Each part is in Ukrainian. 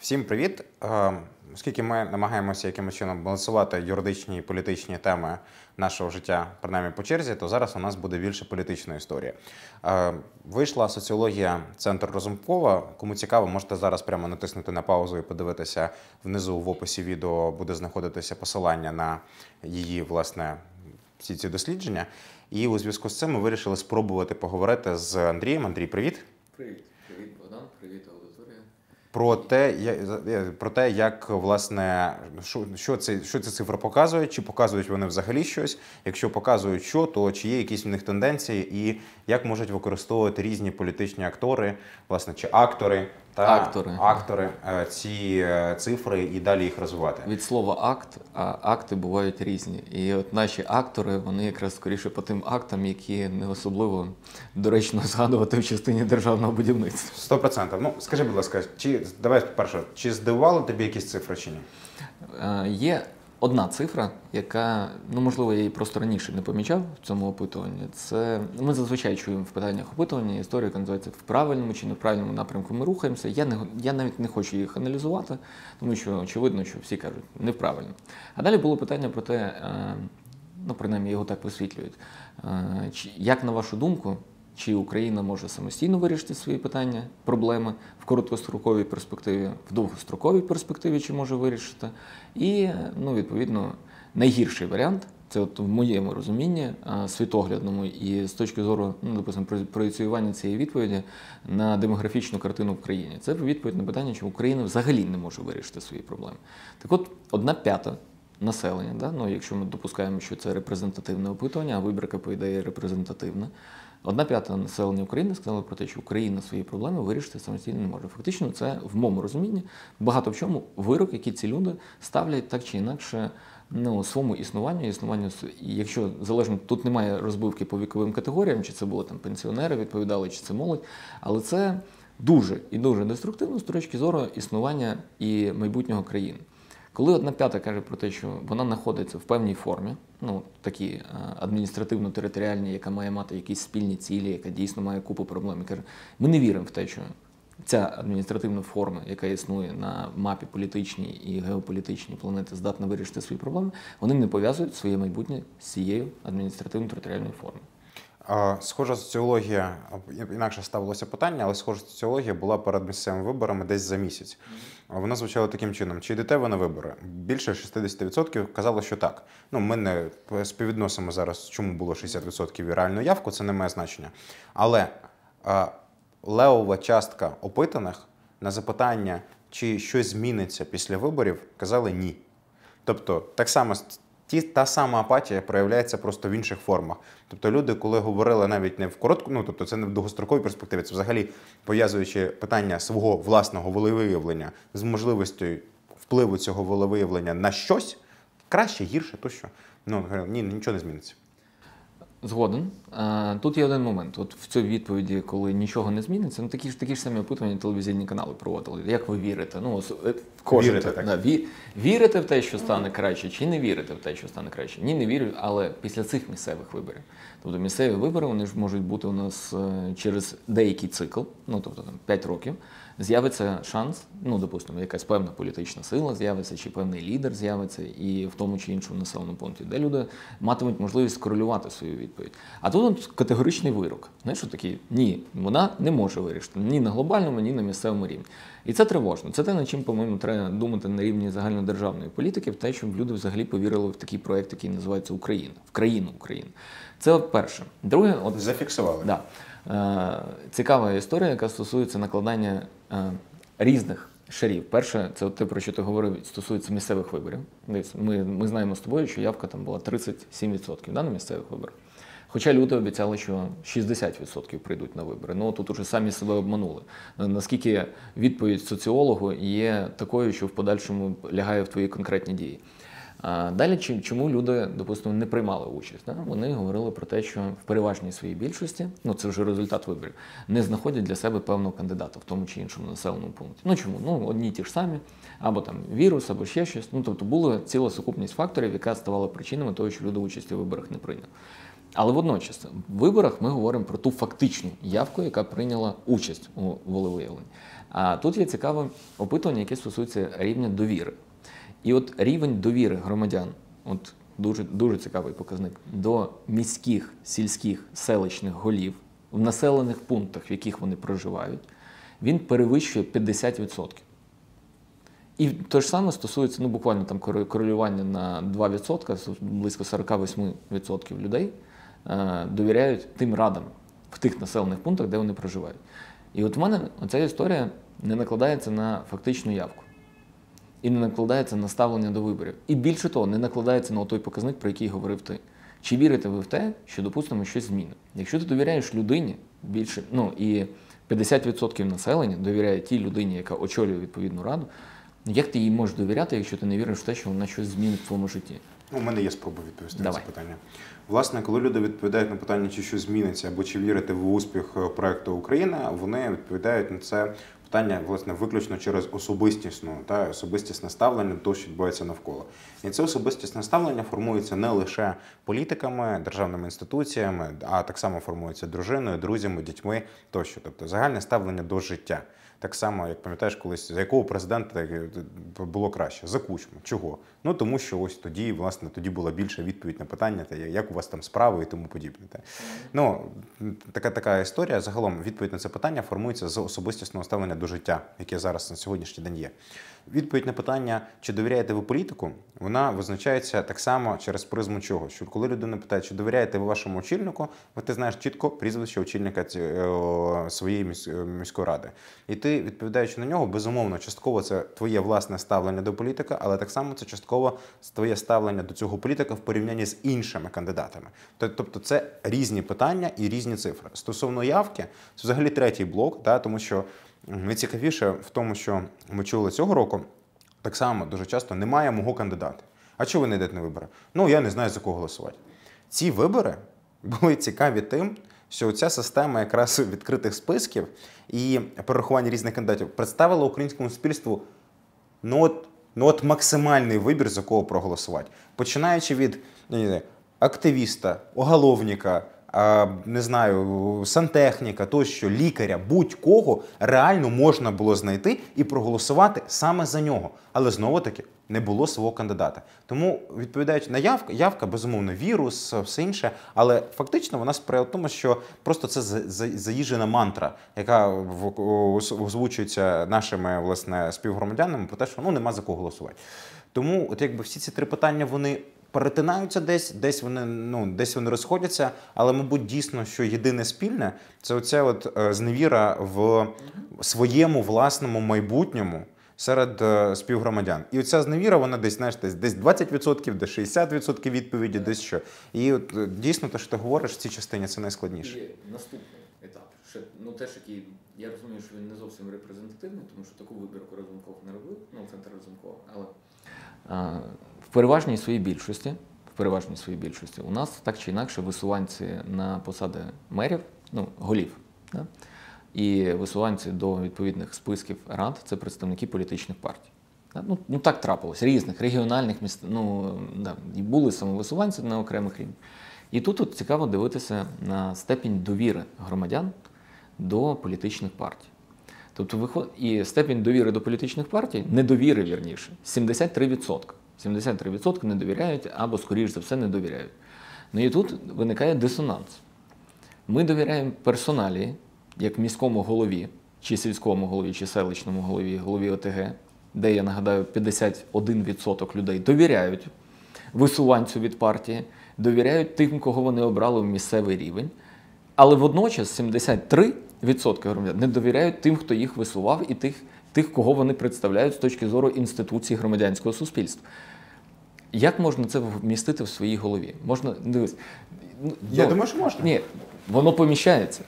Всім привіт! Е, Оскільки ми намагаємося якимось чином балансувати юридичні і політичні теми нашого життя, принаймні по черзі, то зараз у нас буде більше політичної історії. Е, Вийшла соціологія Центр Розумкова. Кому цікаво, можете зараз прямо натиснути на паузу і подивитися внизу в описі відео буде знаходитися посилання на її власне всі ці дослідження. І у зв'язку з цим ми вирішили спробувати поговорити з Андрієм. Андрій, привіт. Привіт, привіт, Богдан, привіт, аудиторія. Про те, я- про те, як власне що, що, це, що ця цифра показує, чи показують вони взагалі щось. Якщо показують що, то чи є якісь в них тенденції, і як можуть використовувати різні політичні актори, власне, чи актори та Актори. актори е, ці е, цифри і далі їх розвивати. Від слова акт, а акти бувають різні. І от наші актори, вони якраз скоріше по тим актам, які не особливо доречно згадувати в частині державного будівництва. Сто процентів. Ну скажи, будь ласка, чи давай перше, чи здивували тобі якісь цифри чи ні? Е, Є одна цифра, яка, ну можливо, я її просто раніше не помічав в цьому опитуванні. Це ми зазвичай чуємо в питаннях опитування історія, яка називається в правильному чи неправильному напрямку ми рухаємося. Я не я навіть не хочу їх аналізувати, тому що очевидно, що всі кажуть неправильно. А далі було питання про те, е, ну принаймні його так висвітлюють. е, Як на вашу думку, чи Україна може самостійно вирішити свої питання, проблеми в короткостроковій перспективі, в довгостроковій перспективі, чи може вирішити. І, ну, відповідно, найгірший варіант це от в моєму розумінні світоглядному і з точки зору, ну, допустимо, про- проєціювання цієї відповіді на демографічну картину в країні. Це відповідь на питання, чи Україна взагалі не може вирішити свої проблеми. Так от, одна п'ята населення, да? ну, якщо ми допускаємо, що це репрезентативне опитування, а вибірка, по ідеї, репрезентативна. Одна п'ята населення України сказала про те, що Україна свої проблеми вирішити самостійно не може. Фактично, це в моєму розумінні багато в чому вирок, який ці люди ставлять так чи інакше ну, своєму існуванню, існуванню, якщо залежно, тут немає розбивки по віковим категоріям, чи це були там пенсіонери, відповідали, чи це молодь, але це дуже і дуже деструктивно з точки зору існування і майбутнього країни. Коли одна п'ята каже про те, що вона знаходиться в певній формі, ну такі е, адміністративно-територіальні, яка має мати якісь спільні цілі, яка дійсно має купу проблем, і каже, ми не віримо в те, що ця адміністративна форма, яка існує на мапі політичній і геополітичній планети, здатна вирішити свої проблеми, вони не пов'язують своє майбутнє з цією адміністративно-територіальною формою. Схожа соціологія, інакше ставилося питання, але схожа соціологія була перед місцевими виборами десь за місяць. Вона звучала таким чином: чи йдете ви на вибори? Більше 60% казало, що так. Ну, ми не співвідносимо зараз, чому було 60% і реальну явку, це не має значення. Але а, левова частка опитаних на запитання, чи щось зміниться після виборів, казали ні. Тобто, так само ті, та сама апатія проявляється просто в інших формах. Тобто, люди, коли говорили навіть не в коротку, ну тобто це не в довгостроковій перспективі, це взагалі пов'язуючи питання свого власного волевиявлення з можливістю впливу цього волевиявлення на щось, краще, гірше, то що. Ну, ні, нічого не зміниться. Згоден. Тут є один момент. От в цій відповіді, коли нічого не зміниться, ну такі ж такі ж самі опитування телевізійні канали проводили. Як ви вірите? Ну, е, кожен Вірите, так. Да, ві, вірите в те, що стане краще, чи не вірите в те, що стане краще? Ні, не вірю, але після цих місцевих виборів. Тобто місцеві вибори вони ж можуть бути у нас е, через деякий цикл, ну тобто там 5 років. З'явиться шанс, ну допустимо, якась певна політична сила з'явиться, чи певний лідер з'явиться, і в тому чи іншому населеному пункті, де люди матимуть можливість скорелювати свою відповідь. А тут категоричний вирок. Знаєш, що такий ні, вона не може вирішити ні на глобальному, ні на місцевому рівні. І це тривожно. Це те, над чим, по-моєму, треба думати на рівні загальнодержавної політики, в те, щоб люди взагалі повірили в такий проект, який називається Україна, в країну України. Це от перше. Друге, от Зафіксували. Да. Е, цікава історія, яка стосується накладання е, різних шарів. Перше, це те, про що ти говорив, стосується місцевих виборів. Ми, ми знаємо з тобою, що явка там була 37% да, на місцевих виборах. Хоча люди обіцяли, що 60% прийдуть на вибори. Ну тут уже самі себе обманули. Е, Наскільки відповідь соціологу є такою, що в подальшому лягає в твої конкретні дії. А далі чому люди, допустимо, не приймали участь? Да? Вони говорили про те, що в переважній своїй більшості, ну це вже результат виборів, не знаходять для себе певного кандидата в тому чи іншому населеному пункті. Ну чому? Ну одні ті ж самі, або там вірус, або ще щось. Ну тобто була ціла сукупність факторів, яка ставала причинами того, що люди участі у виборах не прийняли. Але водночас в виборах ми говоримо про ту фактичну явку, яка прийняла участь у волевиявленні. А тут є цікаве опитування, яке стосується рівня довіри. І от рівень довіри громадян, от дуже, дуже цікавий показник, до міських, сільських, селищних голів в населених пунктах, в яких вони проживають, він перевищує 50%. І те ж саме стосується ну, буквально там корелю- корелювання на 2%, близько 48% людей довіряють тим радам в тих населених пунктах, де вони проживають. І от в мене ця історія не накладається на фактичну явку. І не накладається на ставлення до виборів. І більше того, не накладається на той показник, про який говорив ти. Чи вірите ви в те, що допустимо щось зміни? Якщо ти довіряєш людині більше, ну і 50% населення довіряє тій людині, яка очолює відповідну раду, як ти їй можеш довіряти, якщо ти не віриш в те, що вона щось змінить в твоєму житті? У мене є спроба відповісти на це питання. Власне, коли люди відповідають на питання, чи щось зміниться, або чи вірити в успіх е, проекту Україна, вони відповідають на це питання власне виключно через особистісну та особистісне ставлення до того, що відбувається навколо. І це особистісне ставлення формується не лише політиками, державними інституціями, а так само формується дружиною, друзями, дітьми тощо. Тобто загальне ставлення до життя. Так само, як пам'ятаєш, колись за якого президента е, було краще? За кучму. Чого? Ну тому що ось тоді, власне, тоді була більша відповідь на питання, та як у вас там справи і тому подібне. Та. Ну така така історія. Загалом відповідь на це питання формується з особистісного ставлення до життя, яке зараз на сьогоднішній день є. Відповідь на питання, чи довіряєте ви політику, вона визначається так само через призму чого. Що коли людина питає, чи довіряєте ви вашому очільнику, ви ти знаєш чітко прізвище очільника е, своєї е, міської ради. І ти, відповідаючи на нього, безумовно, частково це твоє власне ставлення до політика, але так само це частково твоє ставлення до цього політика в порівнянні з іншими кандидатами. Тоб- Тобто це різні питання і різні цифри. Стосовно явки, це взагалі третій блок, та, тому що найцікавіше в тому, що ми чули цього року, так само дуже часто немає мого кандидата. А чого ви не йдете на вибори? Ну я не знаю за кого голосувати. Ці вибори були цікаві тим, що ця система якраз відкритих списків і перерахування різних кандидатів представила українському суспільству ну от, ну от максимальний вибір, за кого проголосувати. Починаючи від ну, не активіста, оголовника, не знаю, сантехніка, тощо, лікаря, будь-кого реально можна було знайти і проголосувати саме за нього. Але знову таки не було свого кандидата. Тому, відповідаючи на явку, явка, безумовно, вірус, все інше, але фактично вона сприяє тому, що просто це за- за- заїжджена мантра, яка в- озвучується нашими власне співгромадянами про те, що ну нема за кого голосувати. Тому, от якби всі ці три питання вони. Перетинаються десь, десь вони ну десь вони розходяться, але мабуть дійсно, що єдине спільне це оця от е, зневіра в своєму власному майбутньому серед е, співгромадян. І оця зневіра, вона десь знаєш, десь десь 20%, десь 60% відповіді, десь що. І от е, дійсно, те, що ти говориш в цій частині, це найскладніше. Є наступний етап. Ще, ну, теж який, я розумію, що він не зовсім репрезентативний, тому що таку вибірку Разумков не робив, ну, центр Разумкова. Але в переважній своїй більшості, в переважній своїй більшості, у нас так чи інакше висуванці на посади мерів, ну, голів, да? і висуванці до відповідних списків рад це представники політичних партій. Ну, ну так трапилось, різних регіональних міст, ну да, і були самовисуванці на окремих рівнях. І тут от цікаво дивитися на степінь довіри громадян до політичних партій. Тобто виход... і степінь довіри до політичних партій, недовіри вірніше, 73%. 73% не довіряють або, скоріш за все, не довіряють. Ну і тут виникає дисонанс. Ми довіряємо персоналі, як міському голові, чи сільському голові, чи селищному голові, голові ОТГ, де я нагадаю, 51% людей довіряють висуванцю від партії, довіряють тим, кого вони обрали в місцевий рівень. Але водночас 73% громадян не довіряють тим, хто їх висував, і тих, тих, кого вони представляють з точки зору інституцій громадянського суспільства. Як можна це вмістити в своїй голові? Можна дивись. ну, Я ну, думаю, що можна. Ні, воно поміщається.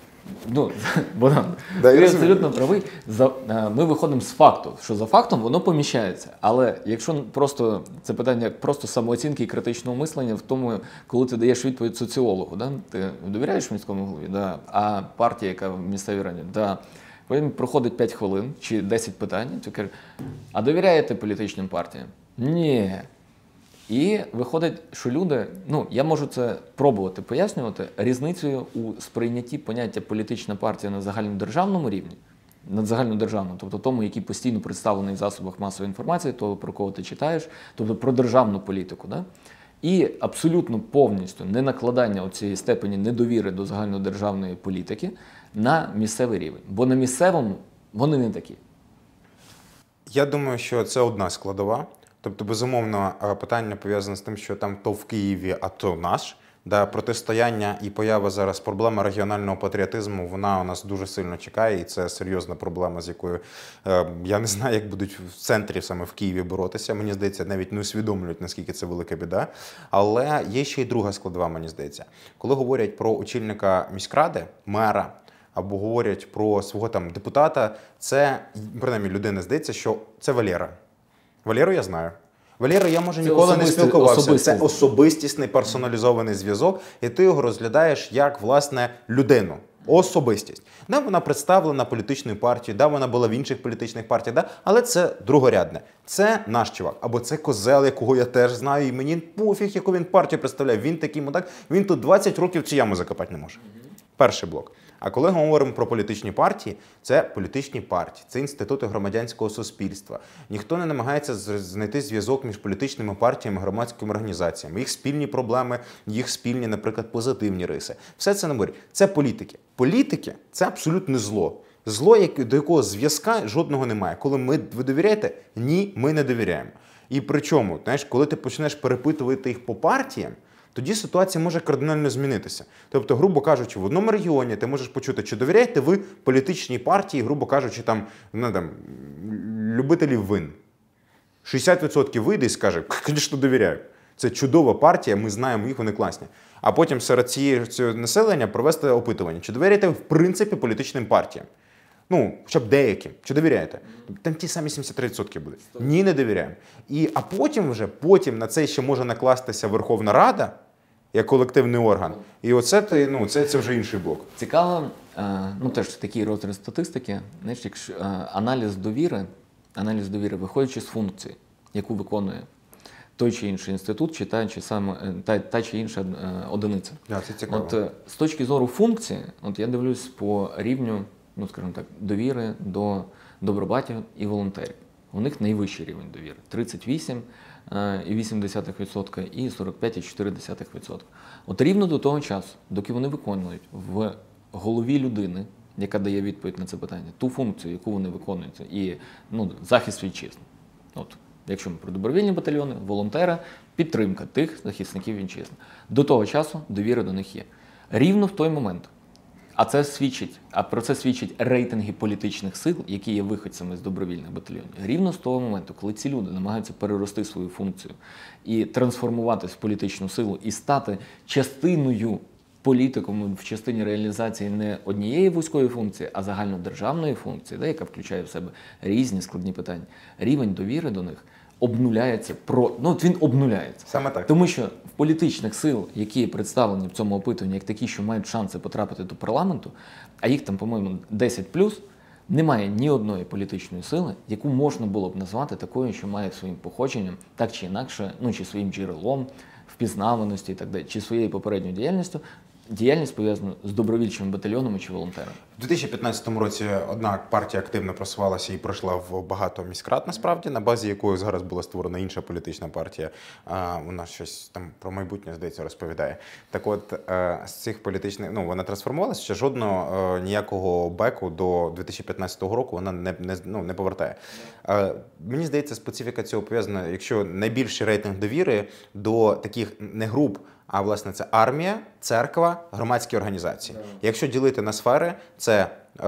Ну, Богдан, Да, ти абсолютно правий. За, е, ми виходимо з факту, що за фактом воно поміщається. Але якщо просто це питання просто самооцінки і критичного мислення в тому, коли ти даєш відповідь соціологу, да? ти довіряєш міському голові, да? а партія, яка в місцевій раді, да. потім проходить 5 хвилин чи 10 питань, ти кажеш, а довіряєте політичним партіям? Ні. І виходить, що люди, ну я можу це пробувати пояснювати різницею у сприйнятті поняття політична партія на загальнодержавному рівні, на загальнодержавному, тобто тому, який постійно представлений в засобах масової інформації, того про кого ти читаєш, тобто про державну політику. Да? І абсолютно повністю не накладання цієї степені недовіри до загальнодержавної політики на місцевий рівень. Бо на місцевому вони не такі. Я думаю, що це одна складова. Тобто, безумовно, е, питання пов'язане з тим, що там то в Києві, а то наш. Да, протистояння і поява зараз проблеми регіонального патріотизму, вона у нас дуже сильно чекає, і це серйозна проблема, з якою е, я не знаю, як будуть в центрі саме в Києві боротися. Мені здається, навіть не усвідомлюють, наскільки це велика біда. Але є ще й друга складова, мені здається. Коли говорять про очільника міськради, мера, або говорять про свого там депутата, це принаймні людина здається, що це Валера. Валеру я знаю. Валеру я може Це ніколи не спілкувався. особистий. Це особистісний персоналізований зв'язок, і ти його розглядаєш як власне людину. Особистість. Да, вона представлена політичною партією, да, вона була в інших політичних партіях, да, але це другорядне. Це наш чувак. Або це козел, якого я теж знаю, і мені пофіг, яку він партію представляє. Він такий мудак, він тут 20 років цю яму закопати не може. Перший блок. А коли говоримо про політичні партії, це політичні партії, це інститути громадянського суспільства. Ніхто не намагається знайти зв'язок між політичними партіями, громадськими організаціями, їх спільні проблеми, їх спільні, наприклад, позитивні риси. Все це наборі. Це політики. Політики це абсолютне зло. Зло, до якого зв'язка жодного немає. Коли ми ви довіряєте, ні, ми не довіряємо. І причому, знаєш, коли ти почнеш перепитувати їх по партіям, тоді ситуація може кардинально змінитися. Тобто, грубо кажучи, в одному регіоні ти можеш почути, чи довіряєте ви політичній партії, грубо кажучи, там, ну, там любителів вин. 60% вийде і скаже, звісно, довіряю. Це чудова партія, ми знаємо їх, вони класні. А потім серед цієї цього населення провести опитування, чи довіряєте в принципі політичним партіям? Ну, хоча б деяким. Чи довіряєте? Там ті самі 73% будуть. Ні, не довіряємо. І, а потім вже потім на це ще може накластися Верховна Рада як колективний орган. І оце ти, ну, це, це вже інший блок. Цікаво, е, ну теж такий розріз статистики. Знаєш, якщо е, аналіз довіри, аналіз довіри, виходячи з функції, яку виконує той чи інший інститут, чи та, чи саме та, та чи інша е, одиниця. Да, це цікаво. От з точки зору функції, от я дивлюсь по рівню, ну скажімо так, довіри до добробатів і волонтерів. У них найвищий рівень довіри 38 е, і 0,8% і 45,4%. От рівно до того часу, доки вони виконують в голові людини, яка дає відповідь на це питання, ту функцію, яку вони виконують, і ну, захист вітчизни. От, якщо ми про добровільні батальйони, волонтера, підтримка тих захисників вітчизни. До того часу довіра до них є. Рівно в той момент. А це свідчить, а про це свідчать рейтинги політичних сил, які є виходцями з добровільних батальйонів. Рівно з того моменту, коли ці люди намагаються перерости свою функцію і трансформуватись в політичну силу і стати частиною політиком в частині реалізації не однієї вузької функції, а загальнодержавної функції, да, яка включає в себе різні складні питання. Рівень довіри до них обнуляється про ну от він обнуляється. Саме так. Тому що в політичних сил, які представлені в цьому опитуванні, як такі, що мають шанси потрапити до парламенту, а їх там, по-моєму, 10 немає ні одної політичної сили, яку можна було б назвати такою, що має своїм походженням, так чи інакше, ну чи своїм джерелом, впізнаваності і так далі, чи своєю попередньою діяльністю, діяльність пов'язана з добровільчими батальйонами чи волонтерами. У 2015 році одна партія активно просувалася і пройшла в багато міськрад, насправді, на базі якої зараз була створена інша політична партія. Вона щось там про майбутнє, здається, розповідає. Так от, е, з цих політичних, ну, вона трансформувалася, ще жодного е, ніякого беку до 2015 року вона не, не, ну, не повертає. Е, Мені здається, специфіка цього пов'язана, якщо найбільший рейтинг довіри до таких не груп, а власне це армія, церква, громадські організації. Якщо ділити на сфери, це е,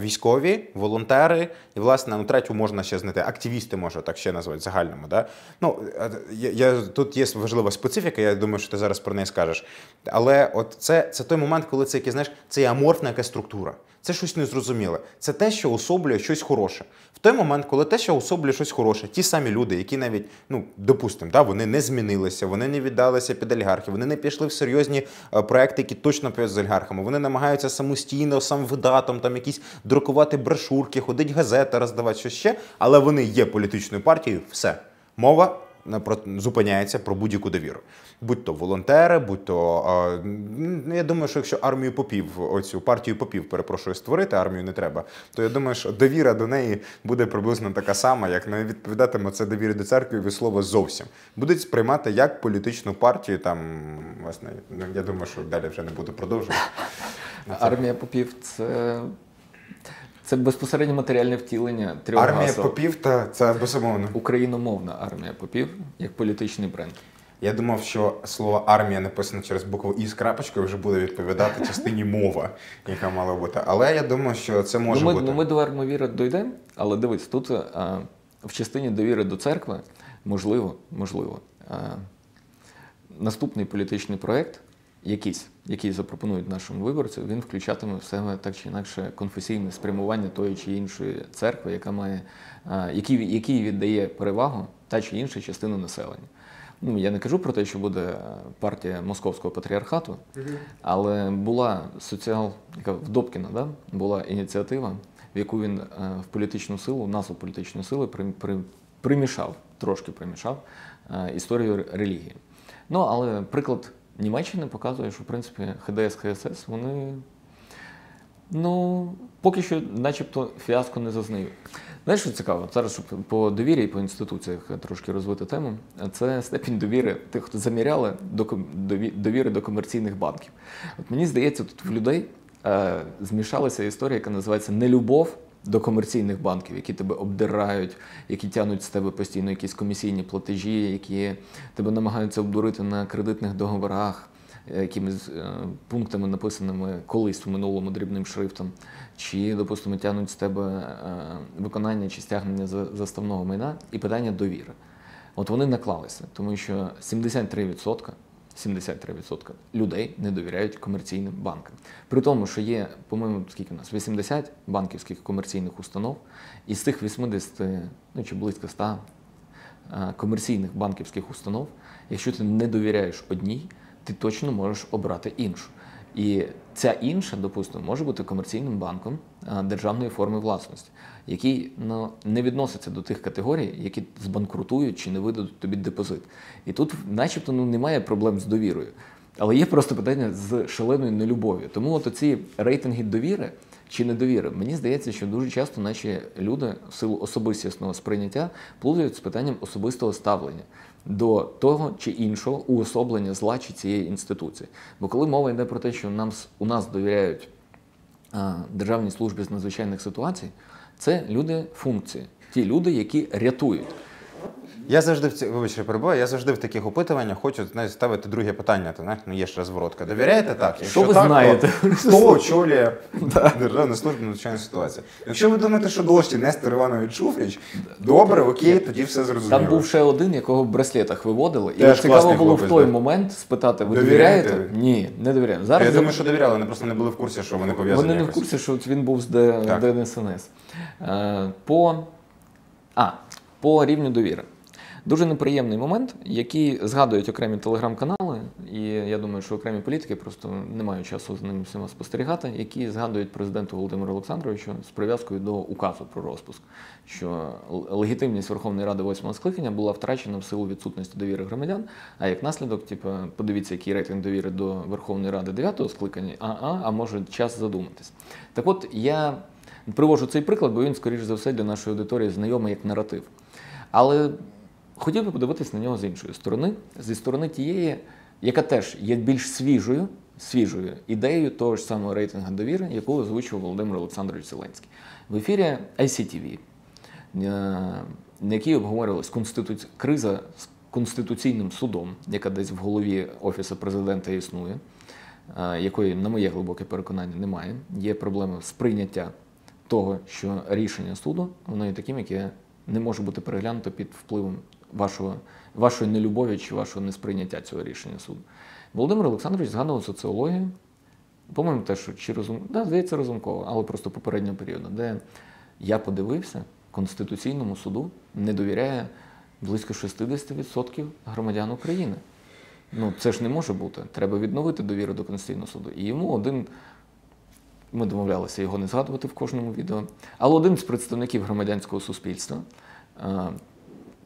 військові, волонтери, і власне ну, третю можна ще знайти. Активісти можна так ще назвати загальному. Да? Ну, е, я, я, тут є важлива специфіка, я думаю, що ти зараз про неї скажеш. Але от це, це той момент, коли це який, знаєш, це є аморфна якась структура. Це щось незрозуміле. Це те, що особлює щось хороше. В той момент, коли те, що особлює щось хороше, ті самі люди, які навіть, ну допустимо, да, вони не змінилися, вони не віддалися під олігархів, вони не пішли в серйозні проекти, які точно пов'язані з олігархами. Вони намагаються самостійно, сам видатом, там якісь друкувати брошурки, ходить газети, роздавати щось ще, але вони є політичною партією. Все. Мова зупиняється про будь-яку довіру. Будь то волонтери, будь то а, я думаю, що якщо армію попів, оцю партію попів, перепрошую, створити армію не треба, то я думаю, що довіра до неї буде приблизно така сама, як не відповідатиме це довірі до церкви від слова зовсім. Будуть сприймати як політичну партію. Там власне, ну, я думаю, що далі вже не буду продовжувати. Армія попів це, це безпосередньо матеріальне втілення трьох Армія гасел. попів та це безумовно. Україномовна армія попів як політичний бренд. Я думав, що слово армія написано через букву І з крапочкою вже буде відповідати частині мова, яка мала бути. Але я думаю, що це може ну, ми, бути. ну, ми до армовіри дійдемо, але дивись, тут а, в частині довіри до церкви, можливо, можливо, а, наступний політичний проєкт, якийсь, який запропонують нашим виборцям, він включатиме в себе так чи інакше конфесійне спрямування тої чи іншої церкви, яка має, який, який віддає перевагу та чи інша частина населення. Ну, я не кажу про те, що буде партія московського патріархату, але була соціал, яка в Добкіна, да? була ініціатива, в яку він в політичну силу, назву політичної сили при, при, примішав, трошки примішав історію релігії. Ну, але приклад Німеччини показує, що в принципі ХДС, ХСС, вони Ну, поки що, начебто, фіаско не зазнають. Знаєш, що цікаво? Зараз щоб по довірі і по інституціях трошки розвити тему. Це степінь довіри тих, хто заміряли до довіри до комерційних банків. От мені здається, тут в людей е, змішалася історія, яка називається нелюбов до комерційних банків, які тебе обдирають, які тягнуть з тебе постійно якісь комісійні платежі, які тебе намагаються обдурити на кредитних договорах якимись е, пунктами, написаними колись у минулому дрібним шрифтом, чи, допустимо, тягнуть з тебе е, виконання чи стягнення заставного майна і питання довіри. От вони наклалися, тому що 73%, 73% людей не довіряють комерційним банкам. При тому, що є, по-моєму, скільки у нас? 80 банківських комерційних установ, і з цих 80, ну чи близько 100 е, комерційних банківських установ, якщо ти не довіряєш одній, ти точно можеш обрати іншу. І ця інша, допустимо, може бути комерційним банком е, державної форми власності, який ну, не відноситься до тих категорій, які збанкрутують чи не видадуть тобі депозит. І тут, начебто, ну, немає проблем з довірою. Але є просто питання з шаленою нелюбов'ю. Тому от ці рейтинги довіри чи недовіри, мені здається, що дуже часто наші люди в силу особистісного сприйняття плутають з питанням особистого ставлення до того чи іншого уособлення зла чи цієї інституції. Бо коли мова йде про те, що нам у нас довіряють а, Державній службі з надзвичайних ситуацій, це люди функції, ті люди, які рятують. Я завжди в ці вибач, що перебуваю, я завжди в таких опитуваннях хочу знаєш, ставити друге питання. То знаєш, ну є ж розворотка. Довіряєте так? Якщо ви так, знаєте? То, хто очолює Державну службу надзвичайної ситуації? Якщо ви думаєте, що дощі Нестор Іванович Шуфрич, добре, окей, тоді все зрозуміло. Там був ще один, якого в браслетах виводили, і Теж цікаво було хлопець, в той да. момент спитати: ви Довіряєте? довіряєте? Ні, не довіряємо. Я думаю, що довіряли, вони просто не були в курсі, що вони пов'язані. Вони не в якось. курсі, що він був з Д- Так. ДНСНС. Е, По, а, по рівню довіри. Дуже неприємний момент, який згадують окремі телеграм-канали, і я думаю, що окремі політики просто не мають часу з ним всіма спостерігати, які згадують президенту Володимиру Олександровичу з прив'язкою до указу про розпуск, що легітимність Верховної Ради восьмого скликання була втрачена в силу відсутності довіри громадян. А як наслідок, типу, подивіться, який рейтинг довіри до Верховної Ради дев'ятого скликання, а, а, а може час задуматись. Так от я привожу цей приклад, бо він, скоріш за все, для нашої аудиторії знайомий як наратив. Але хотів би подивитись на нього з іншої сторони, зі сторони тієї, яка теж є більш свіжою, свіжою ідеєю того ж самого рейтингу довіри, яку озвучував Володимир Олександрович Зеленський. В ефірі ICTV, е, на якій обговорювалась конституці... криза з конституційним судом, яка десь в голові Офісу президента існує, е, якої, на моє глибоке переконання, немає. Є проблема сприйняття того, що рішення суду воно є таким, яке не може бути переглянуто під впливом вашого, вашої нелюбові чи вашого несприйняття цього рішення суду. Володимир Олександрович згадував соціологію, по-моєму, те, що чи розум... да, здається, розумково, але просто попереднього періоду, де я подивився, Конституційному суду не довіряє близько 60% громадян України. Ну, це ж не може бути. Треба відновити довіру до Конституційного суду. І йому один ми домовлялися його не згадувати в кожному відео. Але один з представників громадянського суспільства,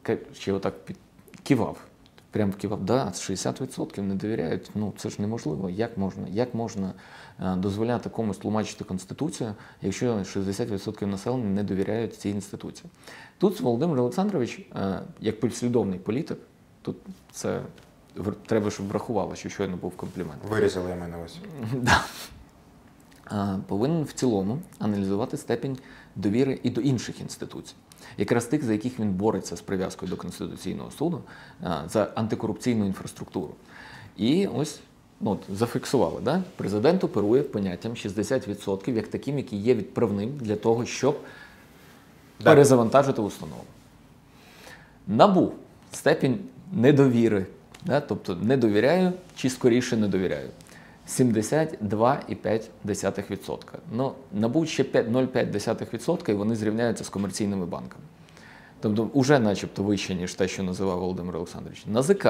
е, ще отак під, кивав. Прям кивав, да, 60% не довіряють. Ну це ж неможливо. Як можна, як можна е, дозволяти комусь тлумачити конституцію, якщо 60% населення не довіряють цій інституції? Тут Володимир Олександрович, е, як послідовний політик, тут це треба, щоб врахувало, що щойно був комплімент. Вирізали я мене ось. А, Повинен в цілому аналізувати степінь довіри і до інших інституцій, якраз тих, за яких він бореться з прив'язкою до Конституційного суду за антикорупційну інфраструктуру. І ось ну, от, зафіксували, да? президент оперує поняттям 60% як таким, який є відправним для того, щоб Да. перезавантажити установу. Набу степінь недовіри, да? тобто не довіряю чи скоріше не довіряю. 72,5%. Ну, набу ще 5 0,5% і вони зрівняються з комерційними банками. Тобто, вже начебто вище, ніж те, що називав Володимир Олександрович. НАЗК,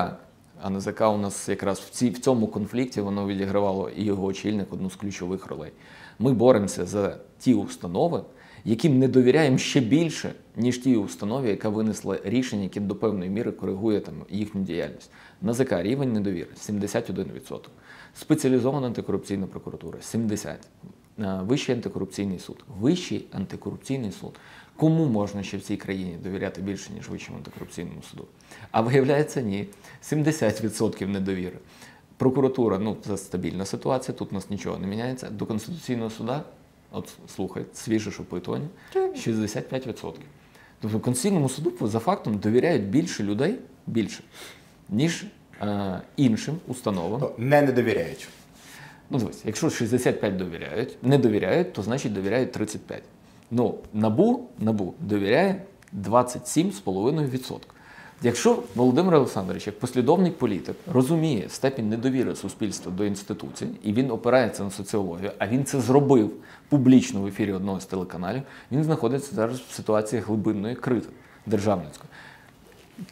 а НАЗК у нас якраз в, ці, в цьому конфлікті воно відігравало і його очільник одну з ключових ролей. Ми боремося за ті установи, яким не довіряємо ще більше, ніж ті установі, яка винесла рішення, яке до певної міри коригує там, їхню діяльність. НАЗК рівень недовіри 71%. Спеціалізована антикорупційна прокуратура 70%. Е, Вищий антикорупційний суд. Вищий антикорупційний суд. Кому можна ще в цій країні довіряти більше, ніж Вищому антикорупційному суду? А виявляється, ні. 70% недовіри. Прокуратура, ну це стабільна ситуація, тут у нас нічого не міняється. До Конституційного суда, от слухай, свіже ж опитування, 65%. Тобто Конституційному суду за фактом довіряють більше людей, більше, ніж іншим установам. Не не довіряють. Ну, дивись, якщо 65 довіряють, не довіряють, то значить довіряють 35. Ну, набу, набу довіряє 27,5%. Якщо Володимир Олександрович, як послідовний політик, розуміє степінь недовіри суспільства до інституцій, і він опирається на соціологію, а він це зробив публічно в ефірі одного з телеканалів, він знаходиться зараз в ситуації глибинної крити державницької.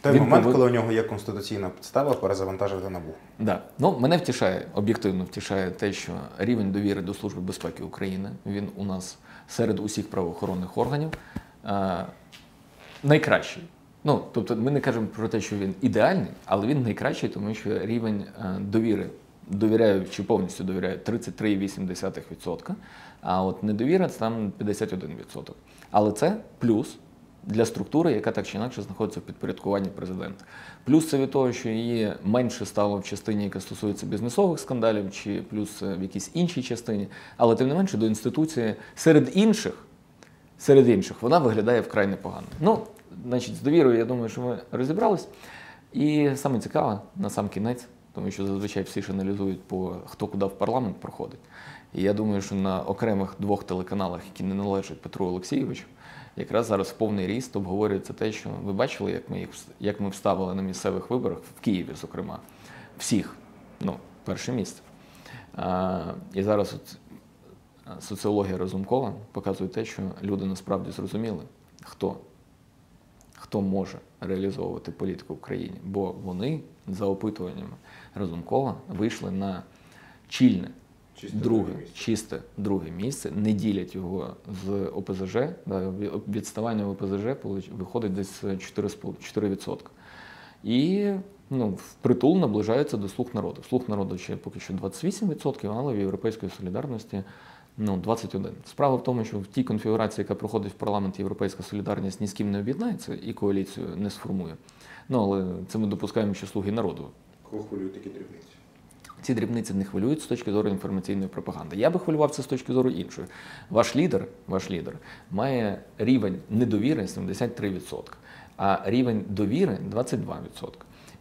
Той Він момент, повин- коли у нього є конституційна підстава перезавантажити набу. Да. Ну, мене втішає, об'єктивно втішає те, що рівень довіри до Служби безпеки України він у нас серед усіх правоохоронних органів е, найкращий. Ну, тобто, ми не кажемо про те, що він ідеальний, але він найкращий, тому що рівень е, довіри, довіряю чи повністю довіряю 33,8%, а от недовіра це там 51%. Але це плюс для структури, яка так чи інакше знаходиться в підпорядкуванні президента. Плюс це від того, що її менше стало в частині, яка стосується бізнесових скандалів, чи плюс е, в якійсь іншій частині. Але тим не менше до інституції серед інших, серед інших вона виглядає вкрай непогано. Ну, значить, з довірою, я думаю, що ми розібрались. І саме цікаве, на сам кінець, тому що зазвичай всі ж аналізують по хто куди в парламент проходить. І я думаю, що на окремих двох телеканалах, які не належать Петру Олексійовичу, якраз зараз в повний ріст обговорюється те, що ви бачили, як ми їх як ми вставили на місцевих виборах в Києві, зокрема, всіх, ну, перше місце. А, і зараз от соціологія Разумкова показує те, що люди насправді зрозуміли, хто, хто може реалізовувати політику в країні, бо вони за опитуваннями Разумкова вийшли на чільне Чисте друге, друге чисте друге місце, не ділять його з ОПЗЖ. Да, відставання в ОПЗЖ виходить десь 4,5 4%. І ну, впритул наближаються до слуг народу. Слуг народу ще поки що 28%, але в Європейської солідарності ну, 21%. Справа в тому, що в тій конфігурації, яка проходить в парламент, Європейська солідарність ні з ким не об'єднається і коаліцію не сформує. Ну, але це ми допускаємо, що слуги народу Кого хвилюють такі дрібниці? Ці дрібниці не хвилюють з точки зору інформаційної пропаганди. Я би хвилювався з точки зору іншої. Ваш лідер, ваш лідер має рівень недовіри 73%, а рівень довіри 22%.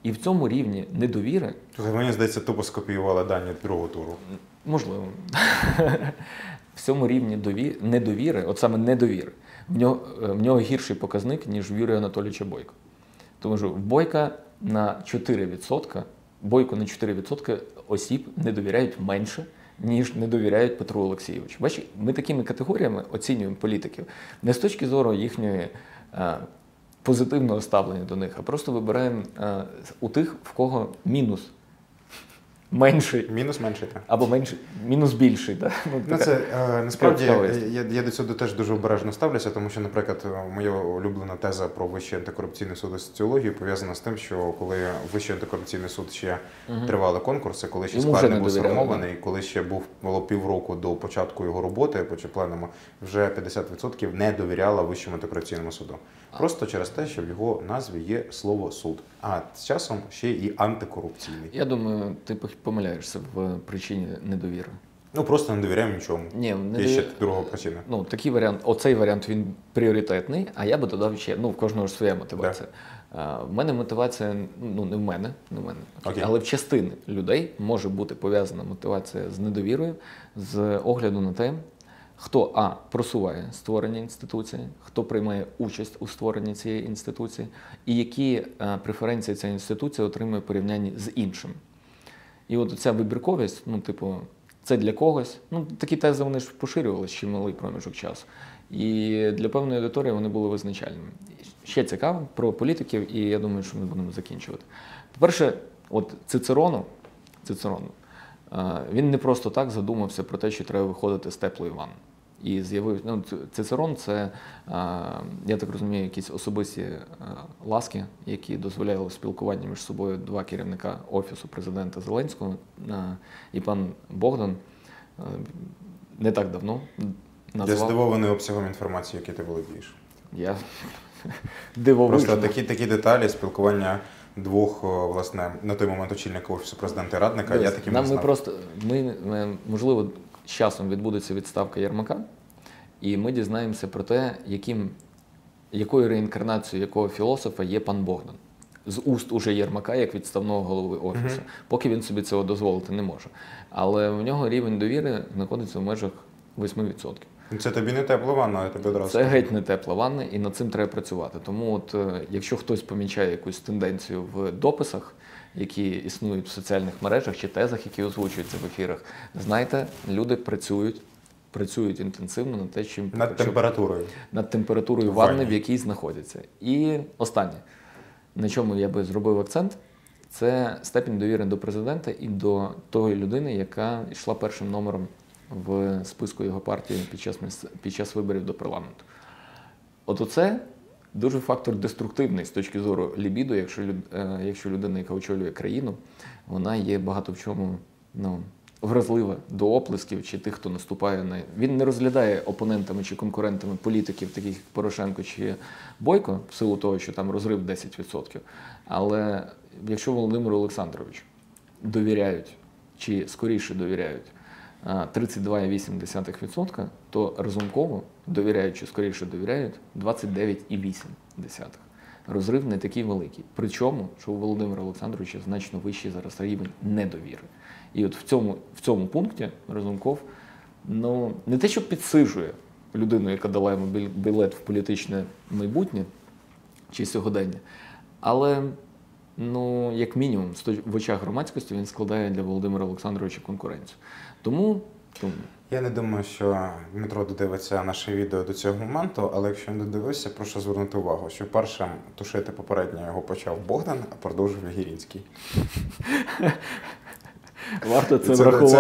І в цьому рівні недовіри, мені здається, тупо скопіювали дані другого туру. можливо, в цьому рівні дові... недовіри, от саме недовіри, в нього, е, в нього гірший показник, ніж в Юрія Анатолійовича Бойко. Тому що в Бойка на 4%, Бойко на 4% осіб не довіряють менше, ніж не довіряють Петру Олексійовичу. Бачите, ми такими категоріями оцінюємо політиків не з точки зору їхньої е, позитивного ставлення до них, а просто вибираємо е, у тих, в кого мінус менший Мінус менший, так. або менший, мінус більший. Да? Ну, Ну, така- це е, насправді я, я до цього теж дуже обережно ставлюся, тому що, наприклад, е, моя улюблена теза про Вищий антикорупційний суд і соціологію пов'язана з тим, що коли Вищий антикорупційний суд ще тривали конкурси, коли ще Йому вже склад не не був сформований, коли ще був було півроку до початку його роботи по чіпленому, вже 50% не довіряла Вищому антикорупційному суду. Просто через те, що в його назві є слово суд, а з часом ще і антикорупційний. Я думаю, ти помиляєшся в причині недовіри. Ну просто не довіряємо нічому. Ні, Є недові- ще друга причина. Ну, такий варіант, оцей варіант він пріоритетний, а я би додав ще, ну, в кожного ж своя мотивація. А, в мене мотивація, ну не в мене, не в мене, Окей. але в частини людей може бути пов'язана мотивація з недовірою, з огляду на те, хто А просуває створення інституції, хто приймає участь у створенні цієї інституції, і які е, преференції ця інституція отримує в порівнянні з іншим. І от ця вибірковість, ну, типу, це для когось. Ну, такі тези вони ж поширювалися ще малий проміжок часу. І для певної аудиторії вони були визначальними. Ще цікаво про політиків, і я думаю, що ми будемо закінчувати. По-перше, от Цицерону, Цицерону, е, він не просто так задумався про те, що треба виходити з теплої ванни. І з'явив ну, Цицерон це, я так розумію, якісь особисті е, ласки, які дозволяли спілкування між собою два керівника офісу президента Зеленського е, і пан Богдан е, не так давно Я здивований обсягом інформації, який ти володієш. Я дивовижно. Просто такі, такі деталі спілкування двох, власне, на той момент очільника офісу президента і радника. я таким нам не ми просто ми- можливо з часом відбудеться відставка Єрмака, і ми дізнаємося про те, яким якою реінкарнацією якого філософа є пан Богдан. З уст уже Єрмака, як відставного голови офісу, поки він собі цього дозволити не може. Але в нього рівень довіри знаходиться в межах 8%. Ну, Це тобі не тепла ванна, я тобі одразу. Це геть не тепла ванна, і над цим треба працювати. Тому, от е, якщо хтось помічає якусь тенденцію в дописах, які існують в соціальних мережах чи тезах, які озвучуються в ефірах, знайте, люди працюють, працюють інтенсивно над те, чим Над температурою. над температурою В ванни, в якій знаходяться. І останнє, на чому я би зробив акцент, це степінь довіри до президента і до тої людини, яка йшла першим номером в списку його партії під час, під час виборів до парламенту. От оце дуже фактор деструктивний з точки зору лібіду, якщо, е, якщо людина, яка очолює країну, вона є багато в чому ну, вразлива до оплесків чи тих, хто наступає на. Він не розглядає опонентами чи конкурентами політиків, таких як Порошенко чи Бойко, в силу того, що там розрив 10%. Але якщо Володимиру Олександровичу довіряють чи скоріше довіряють 32,8%, то разумково довіряючи, скоріше довіряють 29,8%. Розрив не такий великий. Причому, що у Володимира Олександровича значно вищий зараз рівень недовіри. І от в цьому, в цьому пункті Разумков ну, не те, що підсижує людину, яка дала йому білет в політичне майбутнє чи сьогодення, але ну, як мінімум, в очах громадськості він складає для Володимира Олександровича конкуренцію. Тому Я не думаю, що Дмитро додивиться наше відео до цього моменту, але якщо не додивився, прошу звернути увагу, що першим тушити попередньо його почав Богдан, а продовжив Гірінський. варто це,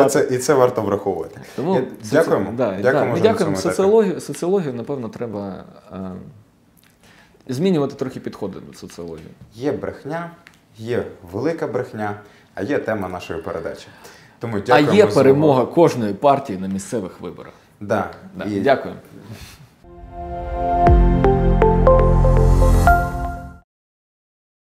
це, і це варто враховувати. Тому Я- соці- дякуємо. Да, да, дякуємо. Соціологію, соціологію, напевно, треба е, змінювати трохи підходи до соціології. Є брехня, є велика брехня, а є тема нашої передачі. Тому А є перемога кожної партії на місцевих виборах. Да. Да. І Дякую.